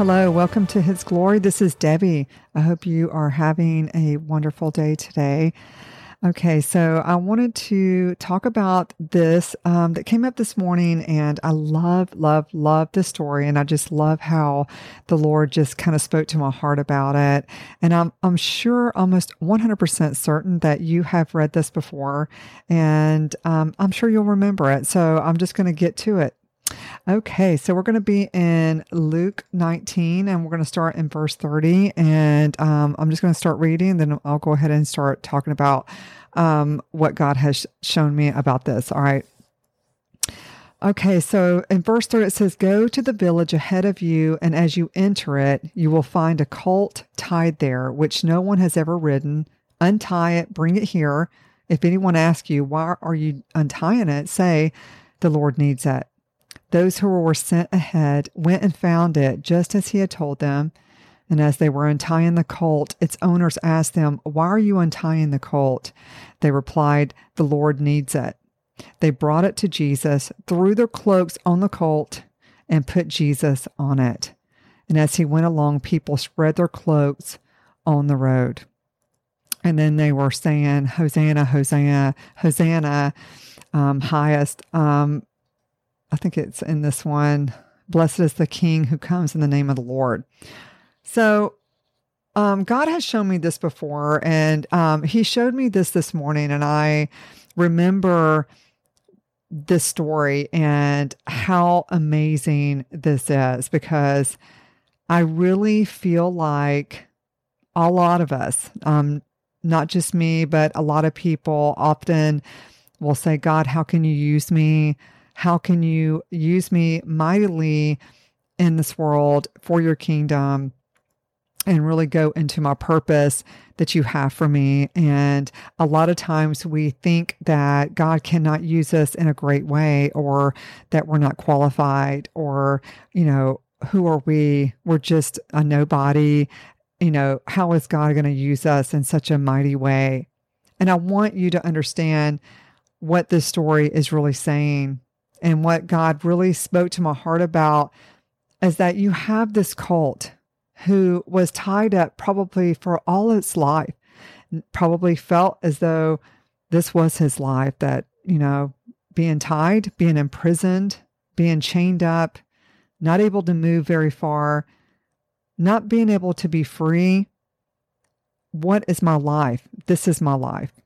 Hello, welcome to His Glory. This is Debbie. I hope you are having a wonderful day today. Okay, so I wanted to talk about this um, that came up this morning, and I love, love, love the story, and I just love how the Lord just kind of spoke to my heart about it. And I'm I'm sure, almost 100% certain that you have read this before, and um, I'm sure you'll remember it. So I'm just going to get to it. Okay, so we're going to be in Luke 19 and we're going to start in verse 30. And um, I'm just going to start reading, then I'll go ahead and start talking about um, what God has shown me about this. All right. Okay, so in verse 30 it says, Go to the village ahead of you, and as you enter it, you will find a colt tied there, which no one has ever ridden. Untie it, bring it here. If anyone asks you, Why are you untying it? say, The Lord needs it. Those who were sent ahead went and found it just as he had told them. And as they were untying the colt, its owners asked them, Why are you untying the colt? They replied, The Lord needs it. They brought it to Jesus, threw their cloaks on the colt, and put Jesus on it. And as he went along, people spread their cloaks on the road. And then they were saying, Hosanna, Hosanna, Hosanna, um, highest. Um, I think it's in this one. Blessed is the King who comes in the name of the Lord. So, um, God has shown me this before, and um, He showed me this this morning, and I remember this story and how amazing this is because I really feel like a lot of us, um, not just me, but a lot of people often will say, God, how can you use me? How can you use me mightily in this world for your kingdom and really go into my purpose that you have for me? And a lot of times we think that God cannot use us in a great way or that we're not qualified or, you know, who are we? We're just a nobody. You know, how is God going to use us in such a mighty way? And I want you to understand what this story is really saying and what God really spoke to my heart about is that you have this cult who was tied up probably for all its life, probably felt as though this was his life, that, you know, being tied, being imprisoned, being chained up, not able to move very far, not being able to be free. What is my life? This is my life.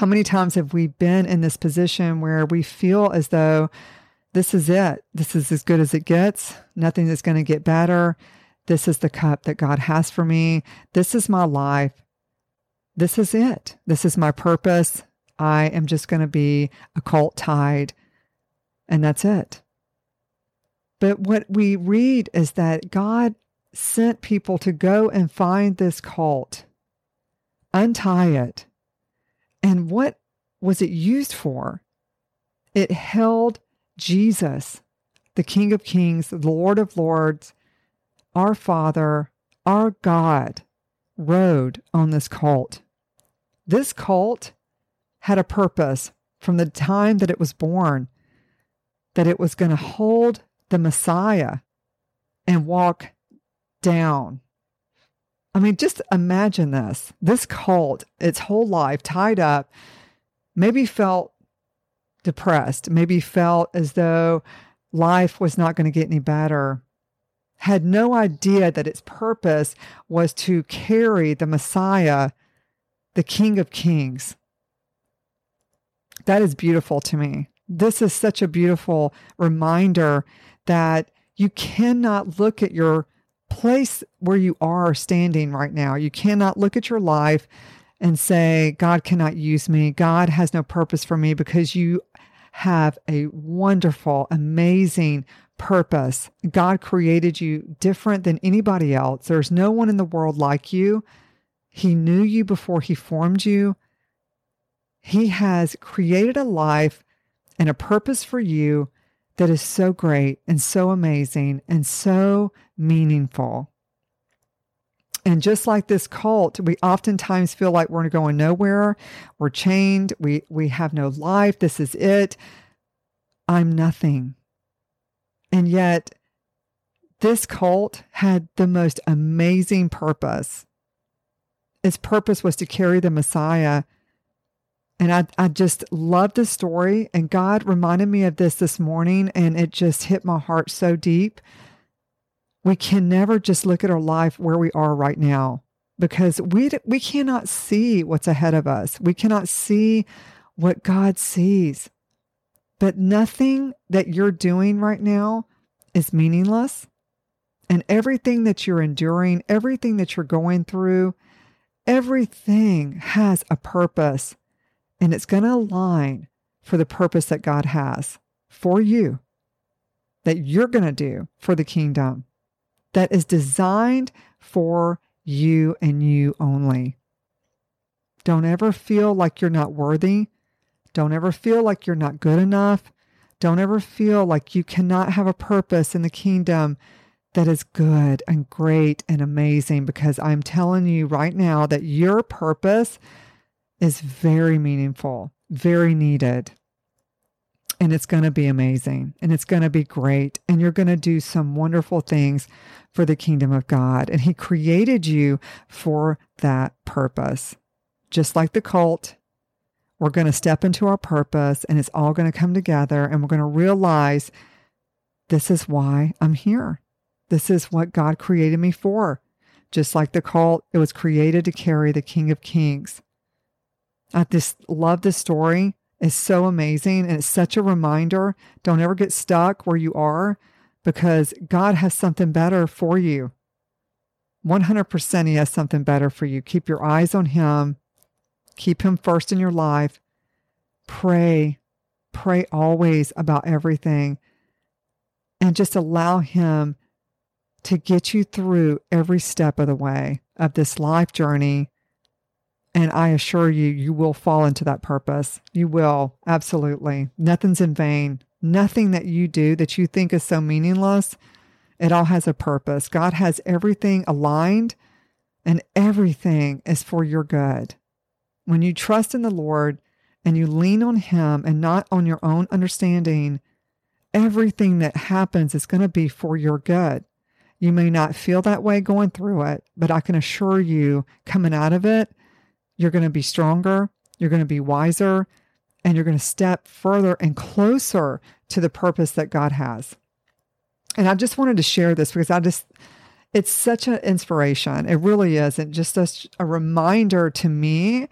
How many times have we been in this position where we feel as though this is it? This is as good as it gets. Nothing is going to get better. This is the cup that God has for me. This is my life. This is it. This is my purpose. I am just going to be a cult tied, and that's it. But what we read is that God sent people to go and find this cult, untie it, and what was it used for? It held Jesus, the King of Kings, the Lord of Lords, our Father, our God, rode on this colt. This colt had a purpose from the time that it was born, that it was going to hold the Messiah and walk down I mean, just imagine this. This cult, its whole life tied up, maybe felt depressed, maybe felt as though life was not going to get any better, had no idea that its purpose was to carry the Messiah, the King of Kings. That is beautiful to me. This is such a beautiful reminder that you cannot look at your place where you are standing right now. You cannot look at your life and say, God cannot use me. God has no purpose for me because you have a wonderful, amazing purpose. God created you different than anybody else. There's no one in the world like you. He knew you before He formed you. He has created a life and a purpose for you that is so great and so amazing and so meaningful. And just like this cult, we oftentimes feel like we're going nowhere. We're chained. We we have no life. This is it. I'm nothing. And yet this cult had the most amazing purpose. Its purpose was to carry the Messiah. And I, I just love the story. And God reminded me of this this morning, and it just hit my heart so deep. We can never just look at our life where we are right now because we, we cannot see what's ahead of us. We cannot see what God sees. But nothing that you're doing right now is meaningless. And everything that you're enduring, everything that you're going through, everything has a purpose and it's going to align for the purpose that God has for you, that you're going to do for the kingdom, that is designed for you and you only. Don't ever feel like you're not worthy. Don't ever feel like you're not good enough. Don't ever feel like you cannot have a purpose in the kingdom that is good and great and amazing because I'm telling you right now that your purpose is very meaningful, very needed. And it's going to be amazing and it's going to be great. And you're going to do some wonderful things for the kingdom of God. And He created you for that purpose. Just like the cult, we're going to step into our purpose and it's all going to come together and we're going to realize this is why I'm here. This is what God created me for. Just like the cult, it was created to carry the King of Kings. I just love this story. It's so amazing and it's such a reminder. Don't ever get stuck where you are because God has something better for you. 100% He has something better for you. Keep your eyes on Him, keep Him first in your life. Pray, pray always about everything, and just allow Him to get you through every step of the way of this life journey. And I assure you, you will fall into that purpose. You will, absolutely. Nothing's in vain. Nothing that you do that you think is so meaningless, it all has a purpose. God has everything aligned, and everything is for your good. When you trust in the Lord and you lean on Him and not on your own understanding, everything that happens is going to be for your good. You may not feel that way going through it, but I can assure you, coming out of it, you're going to be stronger, you're going to be wiser, and you're going to step further and closer to the purpose that God has. And I just wanted to share this because I just, it's such an inspiration. It really is. And just a, a reminder to me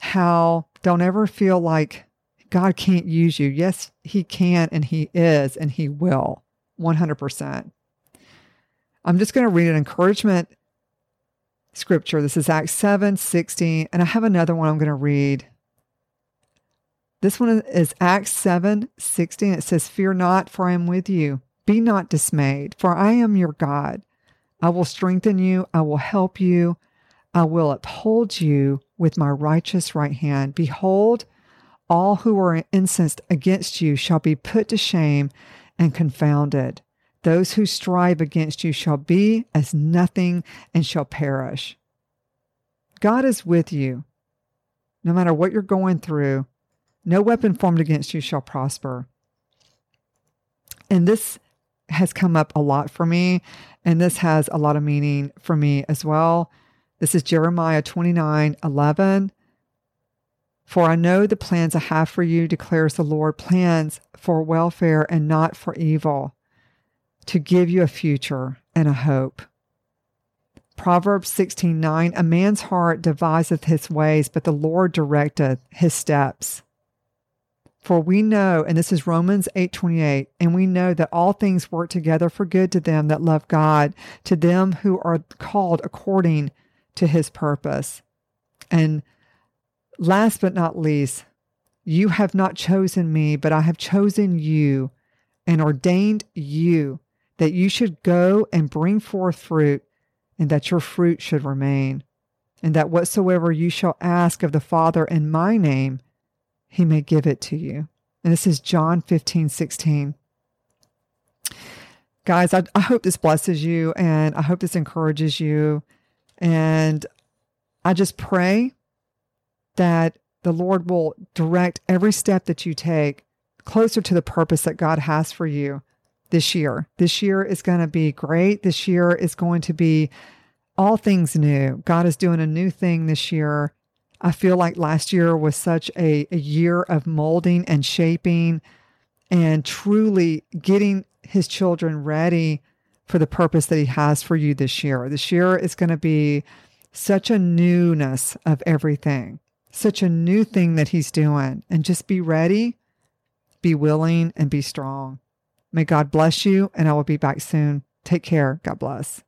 how don't ever feel like God can't use you. Yes, He can, and He is, and He will 100%. I'm just going to read an encouragement scripture. This is Acts 7 16. And I have another one I'm going to read. This one is Acts 7 16. It says, Fear not, for I am with you. Be not dismayed, for I am your God. I will strengthen you. I will help you. I will uphold you with my righteous right hand. Behold, all who are incensed against you shall be put to shame and confounded. Those who strive against you shall be as nothing and shall perish. God is with you. No matter what you're going through, no weapon formed against you shall prosper. And this has come up a lot for me, and this has a lot of meaning for me as well. This is Jeremiah 29 11. For I know the plans I have for you, declares the Lord plans for welfare and not for evil, to give you a future and a hope. Proverbs 16:9 A man's heart deviseth his ways, but the Lord directeth his steps. For we know, and this is Romans 8:28, and we know that all things work together for good to them that love God, to them who are called according to his purpose. And last but not least, you have not chosen me, but I have chosen you and ordained you that you should go and bring forth fruit, and that your fruit should remain, and that whatsoever you shall ask of the Father in my name, he may give it to you. And this is John 15, 16. Guys, I, I hope this blesses you and I hope this encourages you. And I just pray that the Lord will direct every step that you take closer to the purpose that God has for you this year. This year is going to be great. This year is going to be all things new. God is doing a new thing this year. I feel like last year was such a, a year of molding and shaping and truly getting his children ready for the purpose that he has for you this year. This year is going to be such a newness of everything, such a new thing that he's doing. And just be ready, be willing, and be strong. May God bless you, and I will be back soon. Take care. God bless.